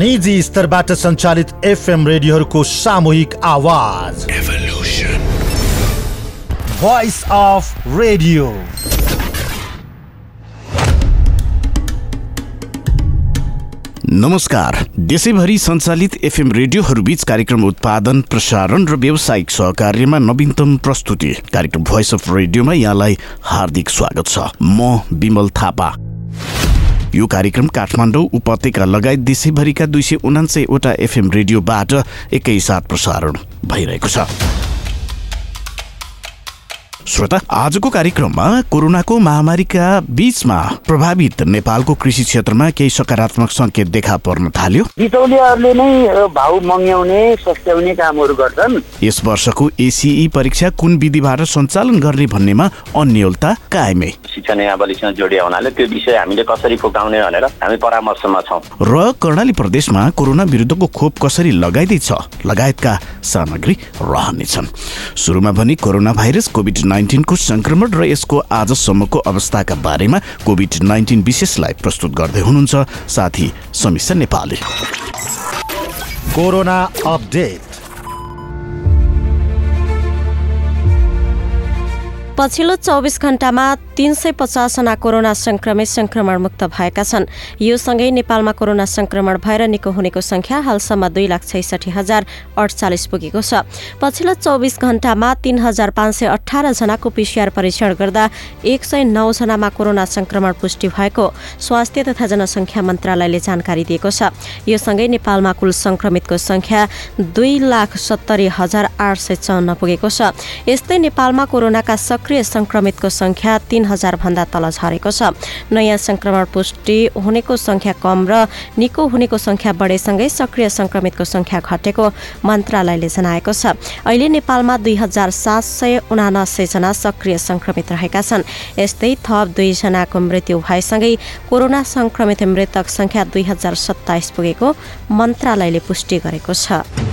निजी स्तरबाट सञ्चालित एफएम रेडियोहरूको सामूहिक आवाज। भोइस अफ रेडियो नमस्कार। देशैभरि सञ्चालित एफएम रेडियोहरूबीच कार्यक्रम उत्पादन प्रसारण र व्यावसायिक सहकार्यमा नवीनतम प्रस्तुति। कार्यक्रम भोइस अफ रेडियोमा यहाँलाई हार्दिक स्वागत छ। म विमल थापा। यो कार्यक्रम काठमाडौँ उपत्यका लगायत देशैभरिका दुई सय उनान्सयवटा एफएम रेडियोबाट एकैसाथ प्रसारण भइरहेको छ। श्रोता आजको कार्यक्रममा कोरोनाको महामारीका बीचमा प्रभावित नेपालको कृषि क्षेत्रमा केही सकारात्मक सङ्केत देखा पर्न थाल्यो। बिचौलियाहरूले नै भाउ मङ्ग्याउने सस्त्याउने कामहरू गर्छन्। यस वर्षको एसिई परीक्षा कुन विधिबाट सञ्चालन गर्ने भन्नेमा अन्यलता कायमै। शिक्षा जोडिया हुनाले त्यो विषय हामीले कसरी फुकाउने भनेर हामी परामर्शमा छौँ। र कर्णाली प्रदेशमा कोरोना विरुद्धको खोप कसरी लगाइँदैछ? लगायतका सामग्री रहनेछन्। सुरुमा भने कोरोना भाइरस कोभिड नाइन्टिनको संक्रमण र यसको आजसम्मको अवस्थाका बारेमा कोभिड नाइन्टिन विशेषलाई प्रस्तुत गर्दै हुनुहुन्छ साथी समीक्षा नेपाली। Corona update. पछिल्लो चौबिस घण्टामा तीन सय पचासजना कोरोना संक्रमित मुक्त भएका छन्। यो सँगै नेपालमा कोरोना संक्रमण भएर निको हुनेको संख्या हालसम्म दुई लाख छैसठी हजार अडचालिस पुगेको छ। पछिल्लो चौबिस घण्टामा तीन हजार पाँच सय अठार जनाको पिसिआर परीक्षण गर्दा एक सय नौजनामा कोरोना संक्रमण पुष्टि भएको स्वास्थ्य तथा जनसङ्ख्या मन्त्रालयले जानकारी दिएको छ। यो सँगै नेपालमा कुल संक्रमितको संख्या दुई लाख सत्तरी हजार आठ सय चौन्न पुगेको छ। यस्तै नेपालमा कोरोनाका सक्रिय संक्रमितको संख्या तीन हजार भन्दा तल झरेको छ। नयाँ संक्रमण पुष्टि हुनेको संख्या कम र निको हुनेको संख्या बढेसँगै सक्रिय संक्रमितको संख्या घटेको मन्त्रालयले जनाएको छ। अहिले नेपालमा दुई हजार सात सय उनानब्बे जना सक्रिय संक्रमित रहेका छन्। यस्तै थप दुईजनाको मृत्यु भएसँगै कोरोना संक्रमित मृतक संख्या दुई हजार सत्ताइस पुगेको मन्त्रालयले पुष्टि गरेको छ।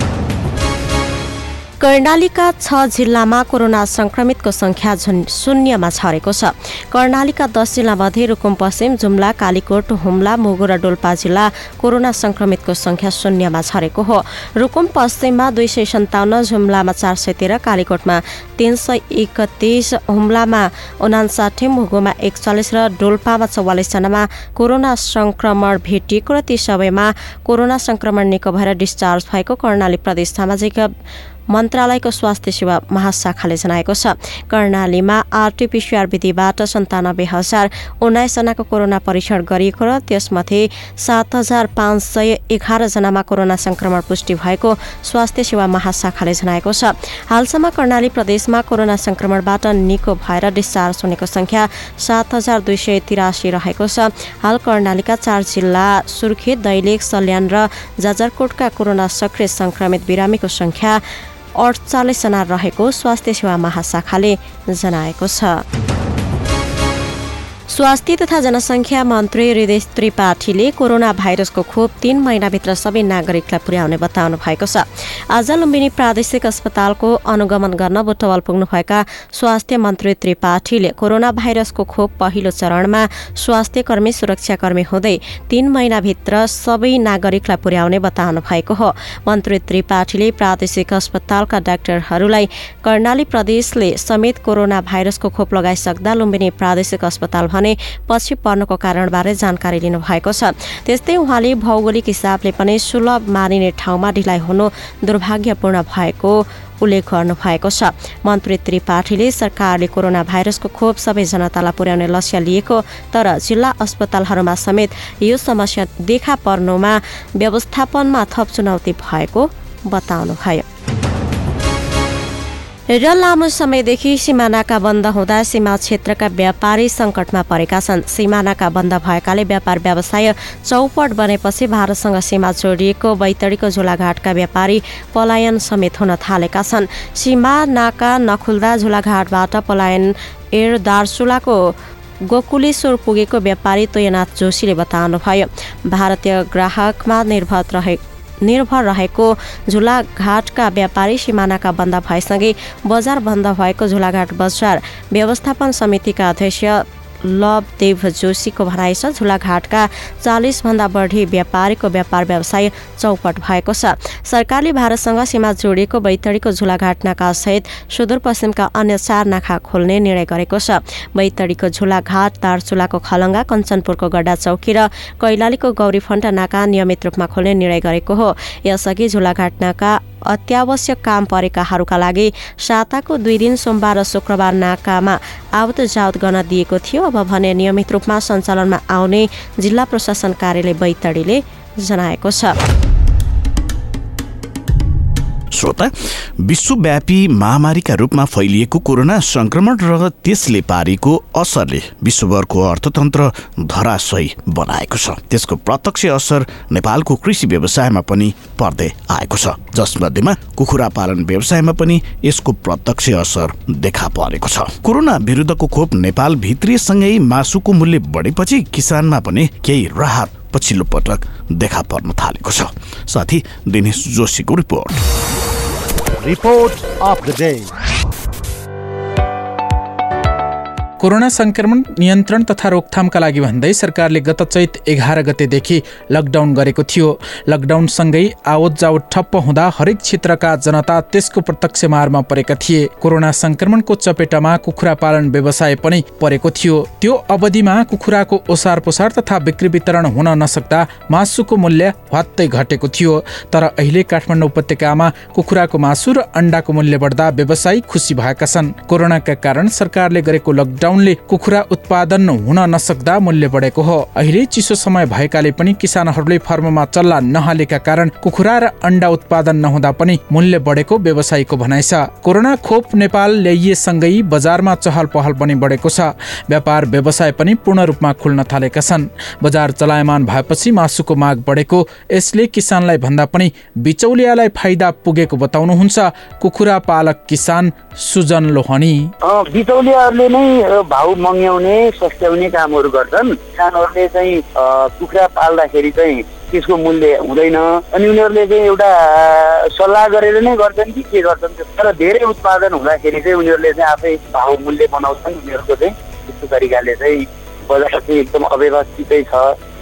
कर्णालीका छ जिल्लामा कोरोना संक्रमितको संख्या झन् शून्यमा झरेको छ। कर्णालीका दस जिल्लामध्ये रुकुम पश्चिम जुम्ला कालीकोट हुम्ला मुगु र डोल्पा जिल्ला कोरोना संक्रमितको संख्या शून्यमा झरेको हो। रुकुम पश्चिममा दुई सय सन्ताउन्न जुम्लामा चार सय तेह्र कालीकोटमा तीन सय एकतिस हुम्लामा उनासाठी मुगुमा एकचालिस र डोल्पामा चौवालिसजनामा कोरोना संक्रमण भेटिएको र ती सबैमा कोरोना संक्रमण निको भएर डिस्चार्ज भएको कर्णाली प्रदेश सामाजिक मन्त्रालयको स्वास्थ्य सेवा महाशाखाले जनाएको छ। कर्णालीमा आरटीपीसीआर विधिबाट सन्तानब्बे हजार उन्नाइसजनाको कोरोना परीक्षण गरिएको र त्यसमध्ये सात हजार पाँच सय एघारजनामा कोरोना संक्रमण पुष्टि भएको स्वास्थ्य सेवा महाशाखाले जनाएको छ। हालसम्म कर्णाली प्रदेशमा कोरोना संक्रमणबाट निको भएर डिस्चार्ज हुनेको संख्या सात हजार दुई सय तिरासी रहेको छ। हाल कर्णालीका चार जिल्ला सुर्खेत दैलेख सल्यान र जाजरकोटका कोरोना सक्रिय संक्रमित बिरामीको संख्या अडचालिसजना रहेको स्वास्थ्य सेवा महाशाखाले जनाएको छ। स्वास्थ्य तथा जनसङ्ख्या मन्त्री हृदय त्रिपाठीले कोरोना भाइरसको खोप तीन महिनाभित्र सबै नागरिकलाई पुर्याउने बताउनु भएको छ। आज लुम्बिनी प्रादेशिक अस्पतालको अनुगमन गर्न बुटवल पुग्नुभएका स्वास्थ्य मन्त्री त्रिपाठीले कोरोना भाइरसको खोप पहिलो चरणमा स्वास्थ्य कर्मी सुरक्षाकर्मी हुँदै तीन महिनाभित्र सबै नागरिकलाई पुर्याउने बताउनु भएको हो। मन्त्री त्रिपाठीले प्रादेशिक अस्पतालका डाक्टरहरूलाई कर्णाली प्रदेशले समेत कोरोना भाइरसको खोप लगाइसक्दा लुम्बिनी प्रादेशिक अस्पताल भने पछि पर्नुको कारणबारे जानकारी लिनुभएको छ। त्यस्तै उहाँले भौगोलिक हिसाबले पनि सुलभ मानिने ठाउँमा ढिलाइ हुनु दुर्भाग्यपूर्ण भएको उल्लेख गर्नुभएको छ। मन्त्री त्रिपाठीले सरकारले कोरोना भाइरसको खोप सबै जनतालाई पुर्याउने लक्ष्य लिएको तर जिल्ला अस्पतालहरूमा समेत यो समस्या देखा पर्नुमा व्यवस्थापनमा थप चुनौती भएको बताउनुभयो। र लामो समयदेखि सिमानाका बन्द हुँदा सीमा क्षेत्रका व्यापारी सङ्कटमा परेका छन्। सिमानाका बन्द भएकाले व्यापार व्यवसाय चौपट बनेपछि भारतसँग सीमा जोडिएको बैतडीको झोलाघाटका व्यापारी पलायन समेत हुन थालेका छन्। सीमा नाका नखुल्दा झोलाघाटबाट पलायन एयर दार्चुलाको गोकुलेश्वर पुगेको व्यापारी तोयनाथ जोशीले बताउनुभयो। भारतीय ग्राहकमा निर्भर रहे निर्भर रहेको झुलाघाटका व्यापारी सिमानाका बन्द भएसँगै बजार बन्द भएको झुलाघाट बजार व्यवस्थापन समितिका अध्यक्ष लवदेव जोशीको भनाइ छ। झुलाघाटका चालिसभन्दा बढी व्यापारीको व्यापार व्यवसाय चौपट भएको छ। सरकारले भारतसँग सीमा जोडिएको बैतडीको झुलाघाट नाका सहित सुदूरपश्चिमका अन्य चार नाका खोल्ने निर्णय गरेको छ। बैतडीको झुलाघाट दार्चुलाको खलङ्गा कञ्चनपुरको गड्डा चौकी र कैलालीको गौरी फन्टा नाका नियमित रूपमा खोल्ने निर्णय गरेको हो। यसअघि झुलाघाट नाका अत्यावश्यक काम परेकाहरूका लागि साताको दुई दिन सोमबार र शुक्रबार नाकामा आवत जावत गर्न दिएको थियो। अब भने नियमित रूपमा सञ्चालनमा आउने जिल्ला प्रशासन कार्यालय बैतडीले जनाएको छ। श्रोता विश्वव्यापी महामारीका रूपमा फैलिएको कोरोना संक्रमण र त्यसले पारेको असरले विश्वभरको अर्थतन्त्र धराशयी बनाएको छ। त्यसको प्रत्यक्ष असर नेपालको कृषि व्यवसायमा पनि पर्दै आएको छ। जसमध्येमा कुखुरा पालन व्यवसायमा पनि यसको प्रत्यक्ष असर देखा परेको छ। कोरोना विरुद्धको खोप नेपाल भित्रियसँगै मासुको मूल्य बढेपछि किसानमा पनि केही राहत पछिल्लो पटक देखा पर्न थालेको छ। साथी दिनेश जोशीको report. Report of the day. Corona संक्रमण नियन्त्रण तथा रोकथामका लागि भन्दै सरकारले गत चैत एघार गतेदेखि लकडाउन गरेको थियो। लकडाउनसँगै आवत जावत ठप्प हुँदा हरेक क्षेत्रका जनता त्यसको प्रत्यक्ष मारमा परेका थिए। कोरोना संक्रमणको चपेटामा कुखुरा पालन व्यवसाय पनि परेको थियो। त्यो अवधिमा कुखुराको ओसार पोसार तथा बिक्री वितरण हुन नसक्दा मासुको मूल्य हत्तै घटेको थियो। तर अहिले काठमाडौँ उपत्यकामा कुखुराको मासु र अण्डाको मूल्य बढ्दा व्यवसायी खुसी भएका छन्। कोरोनाका कारण सरकारले गरेको लकडाउन लकडाउनले कुखुरा उत्पादन हुन नसक्दा मूल्य बढेको हो। अहिले चिसो समय भएकाले पनि किसानहरूले फर्ममा चल्ला नहालेका कारण कुखुरा र अण्डा उत्पादन नहुँदा पनि मूल्य बढेको व्यवसायीको भनाइ छ। कोरोना खोप नेपाल ल्याइएसँगै बजारमा चहल पहल पनि बढेको छ। व्यापार व्यवसाय पनि पूर्ण रूपमा खुल्न थालेका छन्। बजार चलायमान भएपछि मासुको माग बढेको यसले किसानलाई भन्दा पनि बिचौलियालाई फाइदा पुगेको बताउनुहुन्छ कुखुरा पालक किसान सुजन लोहनी। बिचौलियाहरूले नै भाउ मङ्ग्याउने सस्ट्याउने कामहरू गर्छन्। किसानहरूले चाहिँ कुखुरा पाल्दाखेरि चाहिँ त्यसको मूल्य हुँदैन। अनि उनीहरूले चाहिँ एउटा सल्लाह गरेर नै गर्छन् कि के गर्छन् तर धेरै उत्पादन हुँदाखेरि चाहिँ उनीहरूले चाहिँ आफै भाउ मूल्य बनाउँछन्। उनीहरूको चाहिँ त्यस्तो तरिकाले चाहिँ बजार चाहिँ एकदम अव्यवस्थितै छ।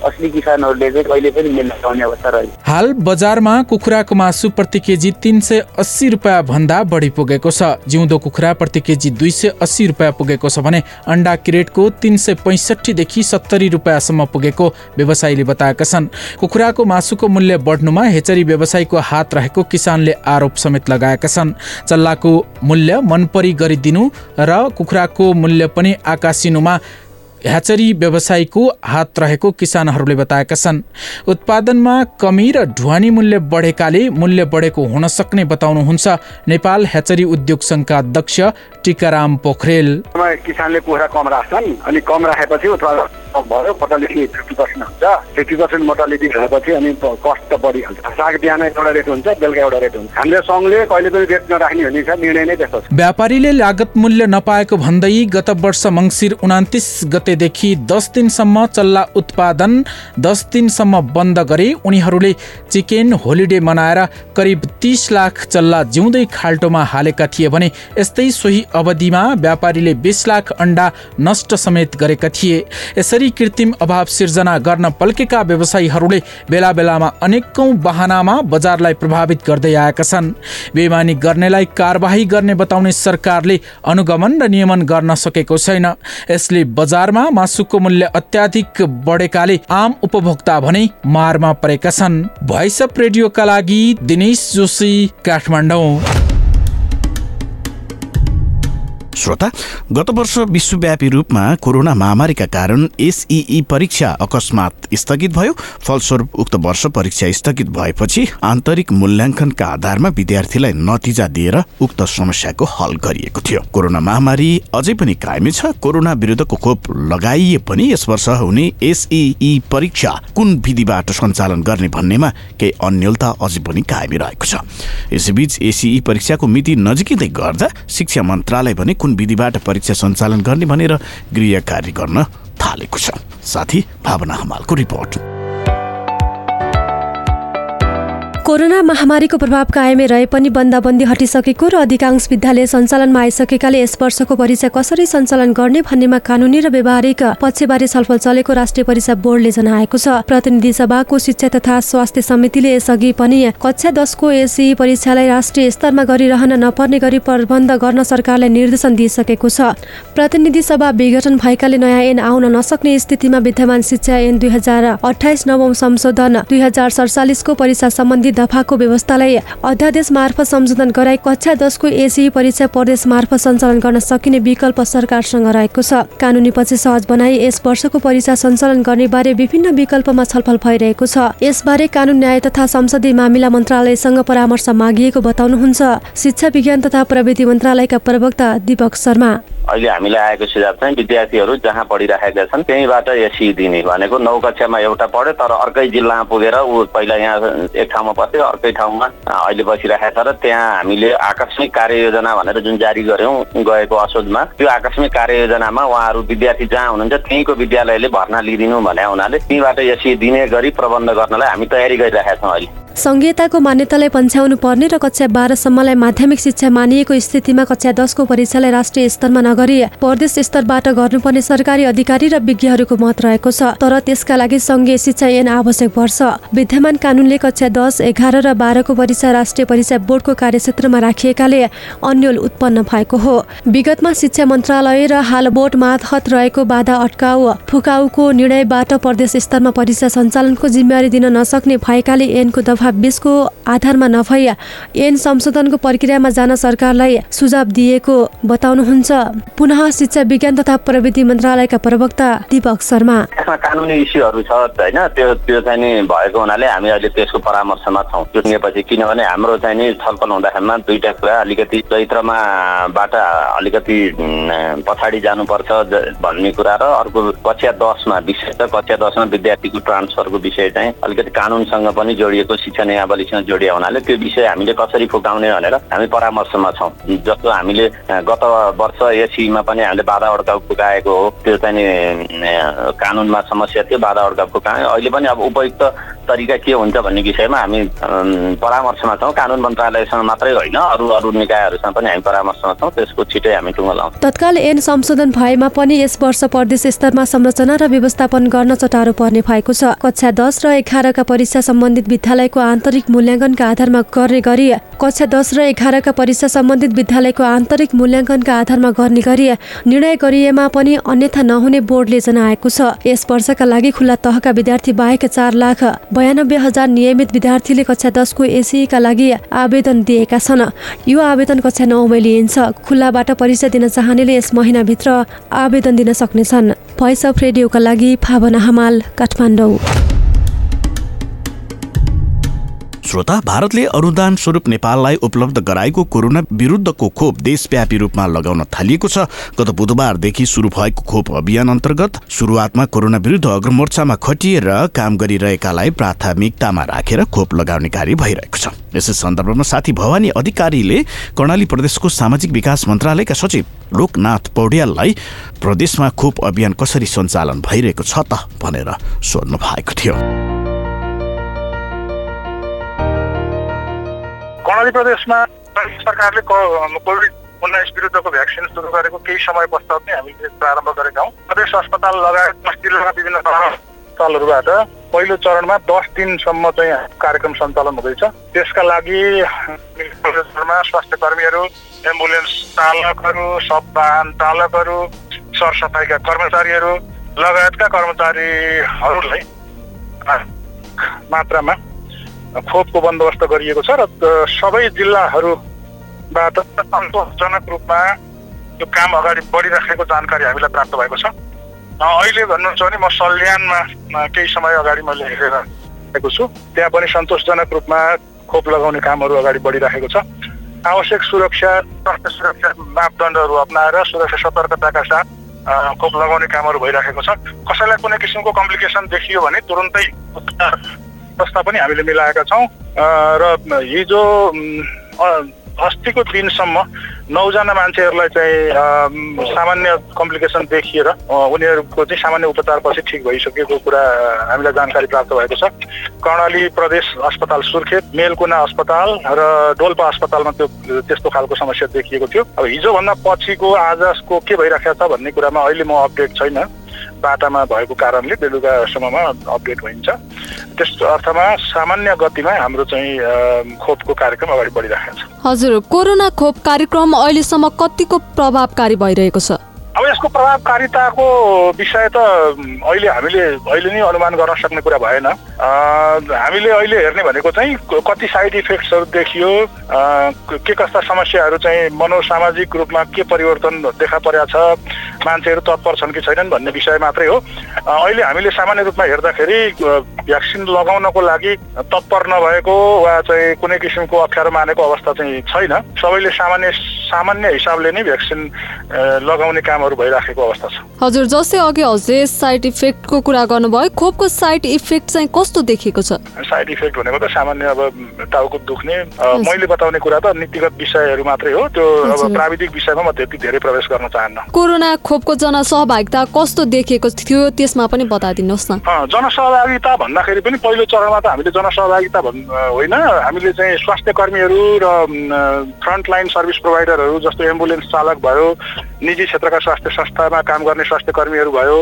असली किसानहरूले चाहिँ कहिले पनि मिल्न पाउने अवस्था रह्यो। हाल बजारमा कुखुराको मासु प्रति केजी तिन सय अस्सी रुपियाँ भन्दा बढी पुगेको छ। जिउँदो कुखुरा प्रति केजी दुई सय अस्सी रुपियाँ पुगेको छ भने अन्डा क्रेटको तिन सय पैँसठीदेखि सत्तरी रुपियाँसम्म पुगेको व्यवसायीले बताएका छन्। कुखुराको मासुको मूल्य बढ्नुमा हेचरी व्यवसायीको हात रहेको किसानले आरोप समेत लगाएका छन्। चल्लाको मूल्य मनपरी गरिदिनु र कुखुराको मूल्य पनि आकाशिनुमा ह्याचरी व्यवसायीको हात रहेको किसानहरूले बताएका छन्। उत्पादनमा कमी र ढुवानी मूल्य बढेकाले मूल्य बढेको हुन सक्ने बताउनुहुन्छ नेपाल ह्याचरी उद्योग सङ्घका अध्यक्ष टिकाराम पोखरेल। किसानले कुखुरा कम राख्छन् अनि कम राखेपछि उत्पादन भयो मोर्टालिटी फिफ्टी पर्सेन्ट हुन्छ। फिफ्टी पर्सेन्ट मोर्टालिटी भएपछि अनि कस्ट त बढिहाल्छ। साग बिहान एउटा रेट हुन्छ बेलुका एउटा रेट हुन्छ। हामीले सङ्घले कहिले पनि रेट नराख्ने हुने छ निर्णय नै त्यस्तो छ। व्यापारीले लागत मूल्य नपाएको भन्दै गत वर्ष मङ्सिर उनातिस गतेदेखि दस दिनसम्म चल्ला उत्पादन दस दिनसम्म बन्द गरे उनीहरूले चिकेन होलिडे मनाएर करिब तिस लाख चल्ला जिउँदै खाल्टोमा हालेका थिए भने यस्तै सोही अवधिमा व्यापारीले बिस लाख अन्डा नष्ट समेत गरेका थिए। यसरी कृत्रिम अभाव सिर्जना गर्न पल्केका व्यवसायीहरूले बेला बेलामा अनेकौं बहानामा बजारलाई प्रभावित गर्दै आएका छन्। बेमानी गर्नेलाई कारवाही गर्ने बताउने सरकारले अनुगमन र नियमन गर्न सकेको छैन। यसले बजारमा मासुको मूल्य अत्याधिक बढेकाले आम उपभोक्ता भने मारमा परेका छन्। भोइस अफ रेडियोका लागि दिनेश जोशी काठमाडौँ। श्रोता गत वर्ष विश्वव्यापी रूपमा कोरोना महामारीका कारण एसइई परीक्षा अकस्मात स्थगित भयो। फलस्वरूप उक्त वर्ष परीक्षा स्थगित भएपछि आन्तरिक मूल्याङ्कनका आधारमा विद्यार्थीलाई नतिजा दिएर उक्त समस्याको हल गरिएको थियो। कोरोना महामारी अझै पनि कायमी छ। कोरोना विरुद्धको खोप लगाइए पनि यस वर्ष हुने एसइई परीक्षा कुन विधिबाट सञ्चालन गर्ने भन्नेमा केही अन्यलता अझै पनि कायमी रहेको छ। यसैबीच एसइई परीक्षाको मिति नजिकै गर्दा शिक्षा मन्त्रालय भने कुन विधिबाट परीक्षा सञ्चालन गर्ने भनेर गृह कार्य गर्न थालेको छ। साथी भावना हमालको रिपोर्ट। कोरोना महामारीको प्रभाव कायमै रहे पनि बन्दाबन्दी हटिसकेको र अधिकांश विद्यालय सञ्चालनमा आइसकेकाले यस वर्षको परीक्षा कसरी सञ्चालन गर्ने भन्नेमा कानुनी र व्यवहारिक पक्षबारे छलफल चलेको राष्ट्रिय परीक्षा बोर्डले जनाएको छ। प्रतिनिधि सभाको शिक्षा तथा स्वास्थ्य समितिले यसअघि पनि कक्षा दसको एसी परीक्षालाई राष्ट्रिय स्तरमा गरिरहन नपर्ने गरी प्रबन्ध गर्न सरकारलाई निर्देशन दिइसकेको छ। प्रतिनिधि सभा विघटन भएकाले नयाँ ऐन आउन नसक्ने स्थितिमा विद्यमान शिक्षा ऐन दुई हजार अठाइस नवौं संशोधन दुई हजार सडचालिसको परीक्षा सम्बन्धी दफाको व्यवस्थालाई अध्यादेश मार्फत संशोधन गराई कक्षा दसको एसी परीक्षा प्रदेश मार्फत सञ्चालन गर्न सकिने विकल्प सरकारसँग रहेको छ। कानुनी पक्ष सहज बनाई यस वर्षको परीक्षा सञ्चालन गर्ने बारे विभिन्न विकल्पमा छलफल भइरहेको छ। यसबारे कानुन न्याय तथा संसदीय मामिला मन्त्रालयसँग परामर्श मागिएको बताउनुहुन्छ। शिक्षा विज्ञान तथा प्रविधि मन्त्रालयका प्रवक्ता दीपक शर्मा। अहिले हामीलाई आएको सुझाव चाहिँ विद्यार्थीहरू जहाँ पढिराखेका छन् त्यहीँबाट एसी दिने भनेको नौ कक्षामा एउटा पढ्यो तर अर्कै जिल्लामा पुगेर ऊ पहिला यहाँ एक ठाउँमा बस्यो अर्कै ठाउँमा अहिले बसिरहेको छ र त्यहाँ हामीले आकस्मिक कार्ययोजना भनेर जुन जारी गऱ्यौँ गएको असोजमा त्यो आकस्मिक कार्ययोजनामा उहाँहरू विद्यार्थी जहाँ हुनुहुन्छ त्यहीँको विद्यालयले भर्ना लिइदिनु भने हुनाले त्यहीँबाट एसी दिने गरी प्रबन्ध गर्नलाई हामी तयारी गरिरहेका छौँ अहिले। संघीयताको मान्यतालाई पन्छ्याउनु पर्ने र कक्षा बाह्रसम्मलाई माध्यमिक शिक्षा मानिएको स्थितिमा कक्षा दसको परीक्षालाई राष्ट्रिय स्तरमा नगरी प्रदेश स्तरबाट गर्नुपर्ने सरकारी अधिकारी र विज्ञहरूको मत रहेको छ। तर त्यसका लागि संघीय शिक्षा ऐन आवश्यक पर्छ। विद्यमान कानुनले कक्षा दस एघार र बाह्रको परीक्षा राष्ट्रिय परीक्षा बोर्डको कार्यक्षेत्रमा राखिएकाले अन्यल उत्पन्न भएको हो। विगतमा शिक्षा मन्त्रालय र हाल बोर्ड मार्फत रहेको बाधा अड्काउ फुकाउको निर्णयबाट प्रदेश स्तरमा परीक्षा सञ्चालनको जिम्मेवारी दिन नसक्ने भएकाले ऐनको दफा दफा बिसको आधारमा नभई ऐन संशोधनको प्रक्रियामा जान सरकारलाई सुझाव दिएको बताउनुहुन्छ। पुनः शिक्षा विज्ञान तथा प्रविधि मन्त्रालयका प्रवक्ता दीपक शर्मा। कानुनी इस्युहरू छ होइन? त्यो त्यो चाहिँ नि भएको हुनाले हामी अहिले त्यसको परामर्शमा छौँ। चुनिएपछि किनभने हाम्रो चाहिँ नि छलफल हुँदाखेरिमा दुईटा कुरा अलिकति चैत्रमा बाट अलिकति पछाडि जानुपर्छ भन्ने कुरा र अर्को कक्षा दसमा विशेष कक्षा दसमा विद्यार्थीको ट्रान्सफरको विषय चाहिँ अलिकति कानुनसँग पनि जोडिएको शिक्षा नियावलीसँग जोडिया हुनाले त्यो विषय हामीले कसरी फुकाउने भनेर हामी परामर्शमा छौँ। जस्तो हामीले गत वर्ष एसीमा पनि हामीले बाधा अड्काउ फुकाएको हो त्यो चाहिँ कानुनमा समस्या थियो बाधा अड्काउ फुकायो। अहिले पनि अब उपयुक्त तरिका के हुन्छ भन्ने विषयमा हामी परामर्शमा छौँ। कानुन मन्त्रालयसँग मात्रै होइन अरू अरू निकायहरूसँग पनि हामी परामर्शमा छौँ। त्यसको छिटै हामी टुङ्गो लाउँछौँ तत्काल ऐन संशोधन भएमा पनि यस वर्ष प्रदेश स्तरमा संरचना र व्यवस्थापन गर्न चटारो पर्ने भएको छ। कक्षा दस र एघारका परीक्षा सम्बन्धित विद्यालयको आन्तरिक मूल्याङ्कनका आधारमा गर्ने गरी कक्षा दस र एघारका परीक्षा सम्बन्धित विद्यालयको आन्तरिक मूल्याङ्कनका आधारमा गर्ने गरी निर्णय गरिएमा पनि अन्यथा नहुने बोर्डले जनाएको छ। यस वर्षका लागि खुल्ला तहका विद्यार्थी बाहेक चार लाख बयानब्बे हजार नियमित विद्यार्थीले कक्षा दसको एसीका लागि आवेदन दिएका छन्। यो आवेदन कक्षा नौमै लिइन्छ खुल्लाबाट परीक्षा दिन चाहनेले यस महिनाभित्र आवेदन दिन सक्नेछन्। भोइस अफ रेडियोका लागि भावना हमाल काठमाडौँ। श्रोता भारतले अनुदान स्वरूप नेपाललाई उपलब्ध गराएको कोरोना विरुद्धको खोप देशव्यापी रूपमा लगाउन थालिएको छ। गत बुधबारदेखि सुरु भएको खोप अभियान अन्तर्गत सुरुवातमा कोरोना विरुद्ध अग्रमोर्चामा खटिएर काम गरिरहेकालाई प्राथमिकतामा राखेर खोप लगाउने कार्य भइरहेको छ। यसै सन्दर्भमा साथी भवानी अधिकारीले कर्णाली प्रदेशको सामाजिक विकास मन्त्रालयका सचिव लोकनाथ पौड्याललाई प्रदेशमा खोप अभियान कसरी सञ्चालन भइरहेको छ त भनेर सोध्नु भएको थियो। कर्णाली प्रदेशमा सरकारले कोभिड उन्नाइस विरुद्धको भ्याक्सिन सुरु गरेको केही समय पश्चात नै हामीले प्रारम्भ गरेका हौँ। प्रदेश अस्पताल लगायत दस जिल्लाका विभिन्न अस्पतालहरूबाट पहिलो चरणमा दस दिनसम्म चाहिँ कार्यक्रम सञ्चालन हुँदैछ। त्यसका लागि स्वास्थ्य कर्मीहरू एम्बुलेन्स चालकहरू सब वाहन चालकहरू सरसफाइका कर्मचारीहरू लगायतका कर्मचारीहरूलाई मात्रामा खोपको बन्दोबस्त गरिएको छ र सबै जिल्लाहरूबाट सन्तोषजनक रूपमा यो काम अगाडि बढिराखेको जानकारी हामीलाई प्राप्त भएको छ। अहिले भन्नुहुन्छ भने म सल्यानमा केही समय अगाडि मैले हेरेर आएको छु। त्यहाँ पनि सन्तोषजनक रूपमा खोप लगाउने कामहरू अगाडि बढिराखेको छ। आवश्यक सुरक्षा स्वास्थ्य सुरक्षा मापदण्डहरू अप्नाएर सुरक्षा सतर्कताका साथ खोप लगाउने कामहरू भइराखेको छ। कसैलाई कुनै किसिमको कम्प्लिकेसन देखियो भने तुरन्तै व्यवस्था पनि हामीले मिलाएका छौँ। र हिजो अस्तिको दिनसम्म नौजना मान्छेहरूलाई चाहिँ सामान्य कम्प्लिकेसन देखिएर उनीहरूको चाहिँ सामान्य उपचारपछि ठिक भइसकेको कुरा हामीलाई जानकारी प्राप्त भएको छ। कर्णाली प्रदेश अस्पताल सुर्खेत मेलकुना अस्पताल र डोल्पा अस्पतालमा त्यो त्यस्तो खालको समस्या देखिएको थियो। अब हिजोभन्दा पछिको आजको के भइरहेको छ भन्ने कुरामा अहिले म अपडेट छैन। बाटामा भएको कारणले बेलुकासम्ममा अपडेट भइन्छ। त्यस्तो अर्थमा सामान्य गतिमा हाम्रो चाहिँ खोपको कार्यक्रम अगाडि बढिरहेको छ। हजुर कोरोना खोप कार्यक्रम अहिलेसम्म कतिको प्रभावकारी भइरहेको छ? अब यसको प्रभावकारिताको विषय त अहिले हामीले अहिले नै अनुमान गर्न सक्ने कुरा भएन। हामीले अहिले हेर्ने भनेको चाहिँ कति साइड इफेक्ट्सहरू देखियो क- कस्ता समस्याहरू चाहिँ मनोसामाजिक रूपमा के परिवर्तन देखा परेको छ मान्छेहरू तत्पर छन् कि छैनन् भन्ने विषय मात्रै हो। अहिले हामीले सामान्य रूपमा हेर्दाखेरि भ्याक्सिन लगाउनको लागि तत्पर नभएको वा चाहिँ कुनै किसिमको अप्ठ्यारो मानेको अवस्था चाहिँ छैन। सबैले सामान्य सामान्य हिसाबले नै भ्याक्सिन लगाउने कामहरू भइराखेको अवस्था छ। हजुर जस्तै अघि हजुरले साइड इफेक्टको कुरा गर्नुभयो खोपको साइड इफेक्ट चाहिँ कस्तो देखिएको छ? साइड इफेक्ट भनेको त सामान्य अब टाउको दुख्ने मैले बताउने कुरा त नीतिगत विषयहरू मात्रै हो त्यो अब। प्राविधिक विषयमा म त्यति धेरै प्रवेश गर्न चाहन्न। कोरोना खोपको जनसहभागिता कस्तो देखिएको थियो त्यसमा पनि बताइदिनुहोस् न। जनसहभागिता भन्दाखेरि पनि पहिलो चरणमा त हामीले जनसहभागिता भन् होइन हामीले चाहिँ स्वास्थ्य कर्मीहरू र फ्रन्ट लाइन सर्भिस जस्तो एम्बुलेन्स चालक भयो निजी क्षेत्रका स्वास्थ्य संस्थामा काम गर्ने स्वास्थ्य कर्मीहरू भयो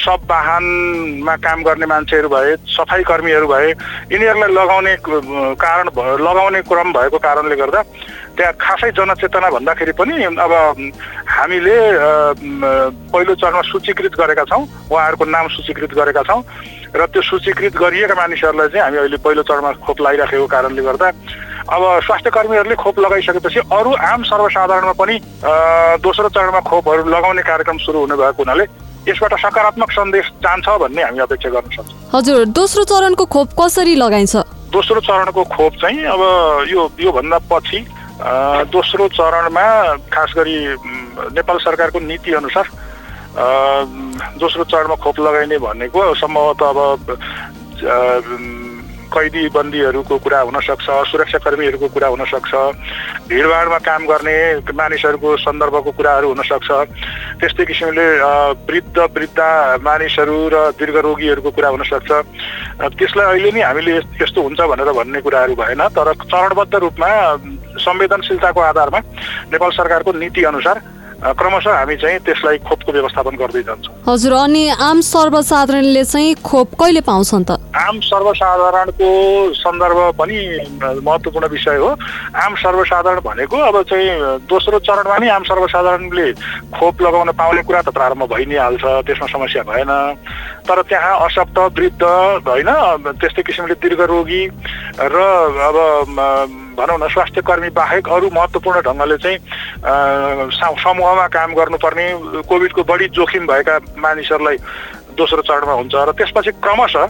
सब वाहनमा काम गर्ने मान्छेहरू भए सफाई कर्मीहरू भए यिनीहरूलाई लगाउने कारण लगाउने क्रम भएको कारणले गर्दा त्यहाँ खासै जनचेतना भन्दाखेरि पनि अब हामीले पहिलो चरणमा सूचीकृत गरेका छौँ। उहाँहरूको नाम सूचीकृत गरेका छौँ र त्यो सूचीकृत गरिएका मानिसहरूलाई चाहिँ हामी अहिले पहिलो चरणमा खोप लगाइराखेको कारणले गर्दा अब स्वास्थ्य कर्मीहरूले खोप लगाइसकेपछि अरू आम सर्वसाधारणमा पनि दोस्रो चरणमा खोपहरू लगाउने कार्यक्रम सुरु हुने भएको हुनाले यसबाट सकारात्मक सन्देश जान्छ भन्ने हामी अपेक्षा गर्न सक्छौँ। हजुर दोस्रो चरणको खोप कसरी लगाइन्छ? दोस्रो चरणको खोप चाहिँ अब यो योभन्दा पछि दोस्रो चरणमा खास गरी नेपाल सरकारको नीति अनुसार अ, दोस्रो चरणमा खोप लगाइने भनेको सम्भवतः अब कैदी बन्दीहरूको कुरा हुनसक्छ सुरक्षाकर्मीहरूको कुरा हुनसक्छ भिडभाडमा काम गर्ने मानिसहरूको सन्दर्भको कुराहरू हुनसक्छ त्यस्तै किसिमले वृद्ध वृद्ध मानिसहरू र दीर्घ रोगीहरूको कुरा हुनसक्छ त्यसलाई अहिले नै हामीले यस- यस्तो हुन्छ भनेर भन्ने कुराहरू भएन तर चरणबद्ध रूपमा संवेदनशीलताको आधारमा नेपाल सरकारको नीति अनुसार क्रमशः हामी चाहिँ त्यसलाई खोपको व्यवस्थापन गर्दै जान्छौँ। हजुर अनि आम सर्वसाधारणले चाहिँ खोप कहिले पाउँछन् त आम सर्वसाधारणको सन्दर्भ पनि महत्त्वपूर्ण विषय हो। आम सर्वसाधारण भनेको अब चाहिँ दोस्रो चरणमा नै आम सर्वसाधारणले खोप लगाउन पाउने कुरा त प्रारम्भ भइ नै हाल्छ त्यसमा समस्या भएन। तर त्यहाँ अशक्त वृद्ध होइन त्यस्तै किसिमले दीर्घ रोगी र अब म, भनौँ न स्वास्थ्य कर्मी बाहेक अरू महत्त्वपूर्ण ढङ्गले चाहिँ समूहमा काम गर्नुपर्ने कोभिडको बढी जोखिम भएका मानिसहरूलाई दोस्रो चरणमा हुन्छ। र त्यसपछि क्रमशः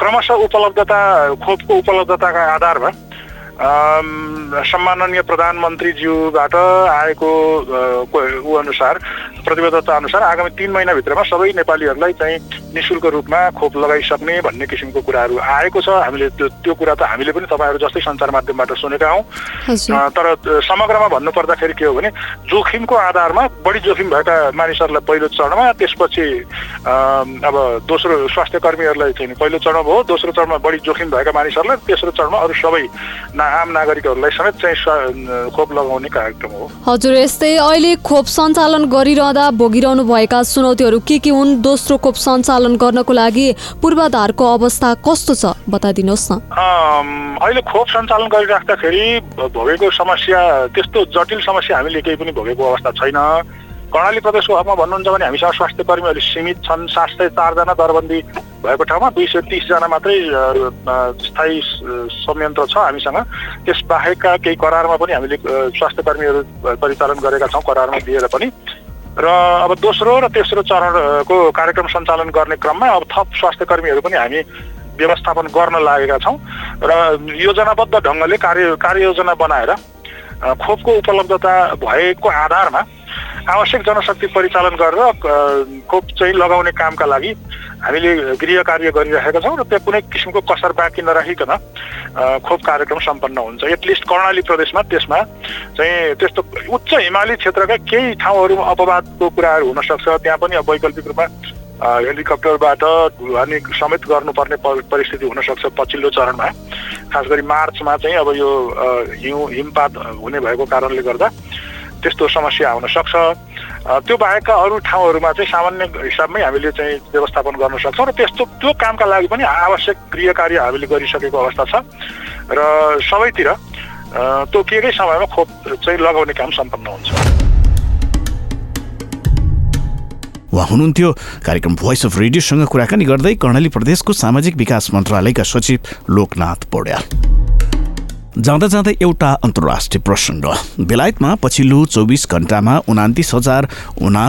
क्रमशः उपलब्धता खोपको उपलब्धताका आधारमा सम्माननीय प्रधानमन्त्रीज्यूबाट आएको ऊ अनुसार प्रतिबद्धता अनुसार आगामी तिन महिनाभित्रमा सबै नेपालीहरूलाई चाहिँ नि शुल्क रूपमा खोप लगाइसक्ने भन्ने किसिमको कुराहरू आएको छ। हामीले त्यो त्यो कुरा त हामीले पनि तपाईँहरू जस्तै सञ्चार माध्यमबाट सुनेका हौँ। तर समग्रमा भन्नुपर्दाखेरि के हो भने जोखिमको आधारमा बढी जोखिम भएका मानिसहरूलाई पहिलो चरणमा त्यसपछि अब दोस्रो स्वास्थ्य कर्मीहरूलाई चाहिँ पहिलो चरणमा हो दोस्रो चरणमा बढी जोखिम भएका मानिसहरूलाई तेस्रो चरणमा अरू सबै ना आम नागरिकहरूलाई समेत चाहिँ खोप लगाउने कार्यक्रम हो। हजुर यस्तै अहिले खोप सञ्चालन गरिरहँदा भोगिरहनु भएका चुनौतीहरू के के हुन्? दोस्रो खोप सञ्चालन गर्नको लागि पूर्वाधारको अवस्था कस्तो छ? बताइदिनुहोस् न। अहिले खोप सञ्चालन गरिराख्दाखेरि भोगेको समस्या त्यस्तो जटिल समस्या हामीले केही पनि भोगेको अवस्था छैन। कर्णाली प्रदेशको हकमा भन्नुहुन्छ भने हामीसँग स्वास्थ्य कर्मी अहिले सीमित छन्। सात सय चारजना दरबन्दी भएको ठाउँमा दुई सय तिसजना मात्रै स्थायी संयन्त्र छ हामीसँग। त्यस बाहेकका केही करारमा पनि हामीले स्वास्थ्य कर्मीहरू परिचालन गरेका छौँ करारमा दिएर पनि। र अब दोस्रो र तेस्रो चरणको कार्यक्रम सञ्चालन गर्ने क्रममा अब थप स्वास्थ्य कर्मीहरू पनि हामी व्यवस्थापन गर्न लागेका छौँ। र योजनाबद्ध ढङ्गले कार्य कार्ययोजना बनाएर खोपको उपलब्धता भएको आधारमा आवश्यक जनशक्ति परिचालन गरेर खोप चाहिँ लगाउने कामका लागि हामीले गृह कार्य गरिरहेका छौँ र त्यहाँ कुनै किसिमको कसर बाँकी नराखिकन खोप कार्यक्रम सम्पन्न हुन्छ। एटलिस्ट कर्णाली प्रदेशमा त्यसमा चाहिँ त्यस्तो उच्च हिमाली क्षेत्रका केही ठाउँहरूमा अपवादको कुराहरू हुनसक्छ। त्यहाँ पनि अब वैकल्पिक रूपमा हेलिकप्टरबाट ढुवानी समेत गर्नुपर्ने परिस्थिति हुनसक्छ पछिल्लो चरणमा। खास गरी मार्चमा चाहिँ अब यो हिउँ हिमपात हुने भएको कारणले गर्दा त्यस्तो समस्या हुन सक्छ। त्यो बाहेकका अरू ठाउँहरूमा चाहिँ सामान्य हिसाबमै हामीले चाहिँ व्यवस्थापन गर्न सक्छौँ र त्यस्तो त्यो कामका लागि पनि आवश्यक गृह कार्य हामीले गरिसकेको अवस्था छ। र सबैतिर तोकिएकै समयमा खोप चाहिँ लगाउने काम सम्पन्न हुन्छ। उहाँ हुनुहुन्थ्यो कार्यक्रम भोइस अफ रेडियोसँग कुराकानी गर्दै कर्णाली प्रदेशको सामाजिक विकास मन्त्रालयका सचिव लोकनाथ पौड्याल। जाँदा जाँदै एउटा अन्तर्राष्ट्रिय प्रसङ्ग बेलायतमा पछिल्लो चौबिस घण्टामा उनातिस हजार उना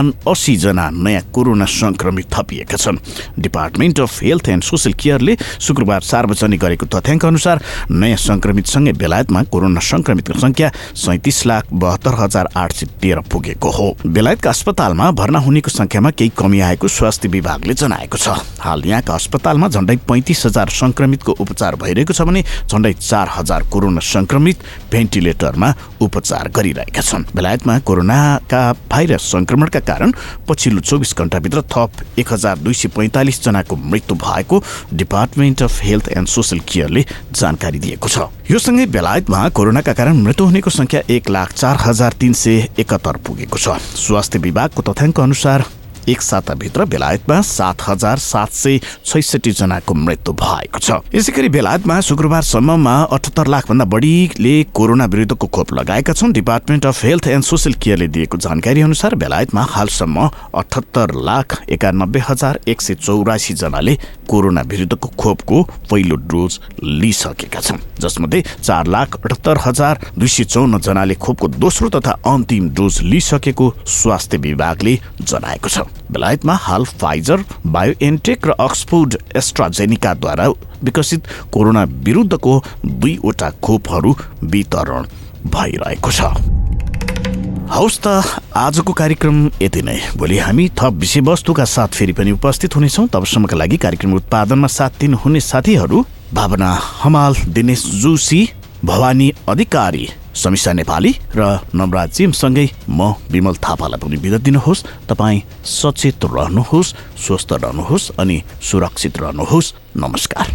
जना नयाँ कोरोना संक्रमित थपिएका छन्। Department of health and social केयरले शुक्रबार सार्वजनिक गरेको तथ्याङ्क अनुसार नयाँ संक्रमितसँगै बेलायतमा कोरोना संक्रमितको संख्या सैतिस लाख बहत्तर हजार आठ सय तेह्र पुगेको हो। बेलायतका अस्पतालमा भर्ना हुनेको संख्यामा केही कमी आएको स्वास्थ्य विभागले जनाएको छ। हाल यहाँका अस्पतालमा झण्डै पैँतिस हजार संक्रमितको उपचार भइरहेको छ भने झण्डै चार हजार कोरोना संक्रमित भेन्टिलेटरमा उपचार गरिरहेका छन्। बेलायतमा कोरोनाका भाइरस संक्रमणका कारण पछिल्लो चौबिस घण्टाभित्र थप एक हजार दुई सय पैँतालिस जनाको मृत्यु भएको department of health and social केयरले जानकारी दिएको छ। यो सँगै बेलायतमा कोरोनाका कारण मृत्यु हुनेको संख्या एक लाख चार हजार तिन सय एकहत्तर पुगेको छ। स्वास्थ्य विभागको तथ्याङ्क अनुसार एक साताभित्र बेलायतमा सात हजार सात सय छैसठी जनाको मृत्यु भएको छ। यसै गरी बेलायतमा शुक्रबारसम्ममा अठहत्तर लाखभन्दा बढीले कोरोना विरुद्धको खोप लगाएका छन्। Department of health and social केयरले दिएको जानकारी अनुसार बेलायतमा हालसम्म अठहत्तर लाख एकानब्बे हजार एक सय चौरासी जनाले कोरोना विरुद्धको खोपको पहिलो डोज लिइसकेका छन्। जसमध्ये चार लाख अठहत्तर हजार दुई सय चौन्न जनाले खोपको दोस्रो तथा अन्तिम डोज लिइसकेको स्वास्थ्य विभागले जनाएको छ। बेलायतमा हाल फाइजर बायोएनटेक र अक्सफोर्ड एस्ट्राजेनिकाद्वारा विकसित कोरोना विरुद्धको दुईवटा खोपहरू वितरण भइरहेको छ। हौस् त आजको कार्यक्रम यति नै। भोलि हामी थप विषयवस्तुका साथ फेरि पनि उपस्थित हुनेछौँ। तबसम्मका लागि कार्यक्रम उत्पादनमा साथ दिनुहुने साथीहरू भावना हमाल दिनेश जोशी भवानी अधिकारी समीक्षा नेपाली र नवराज जिमसँगै म विमल थापालाई पनि बिदा दिनुहोस्। तपाईँ सचेत रहनुहोस् स्वस्थ रहनुहोस् अनि सुरक्षित रहनुहोस्। नमस्कार।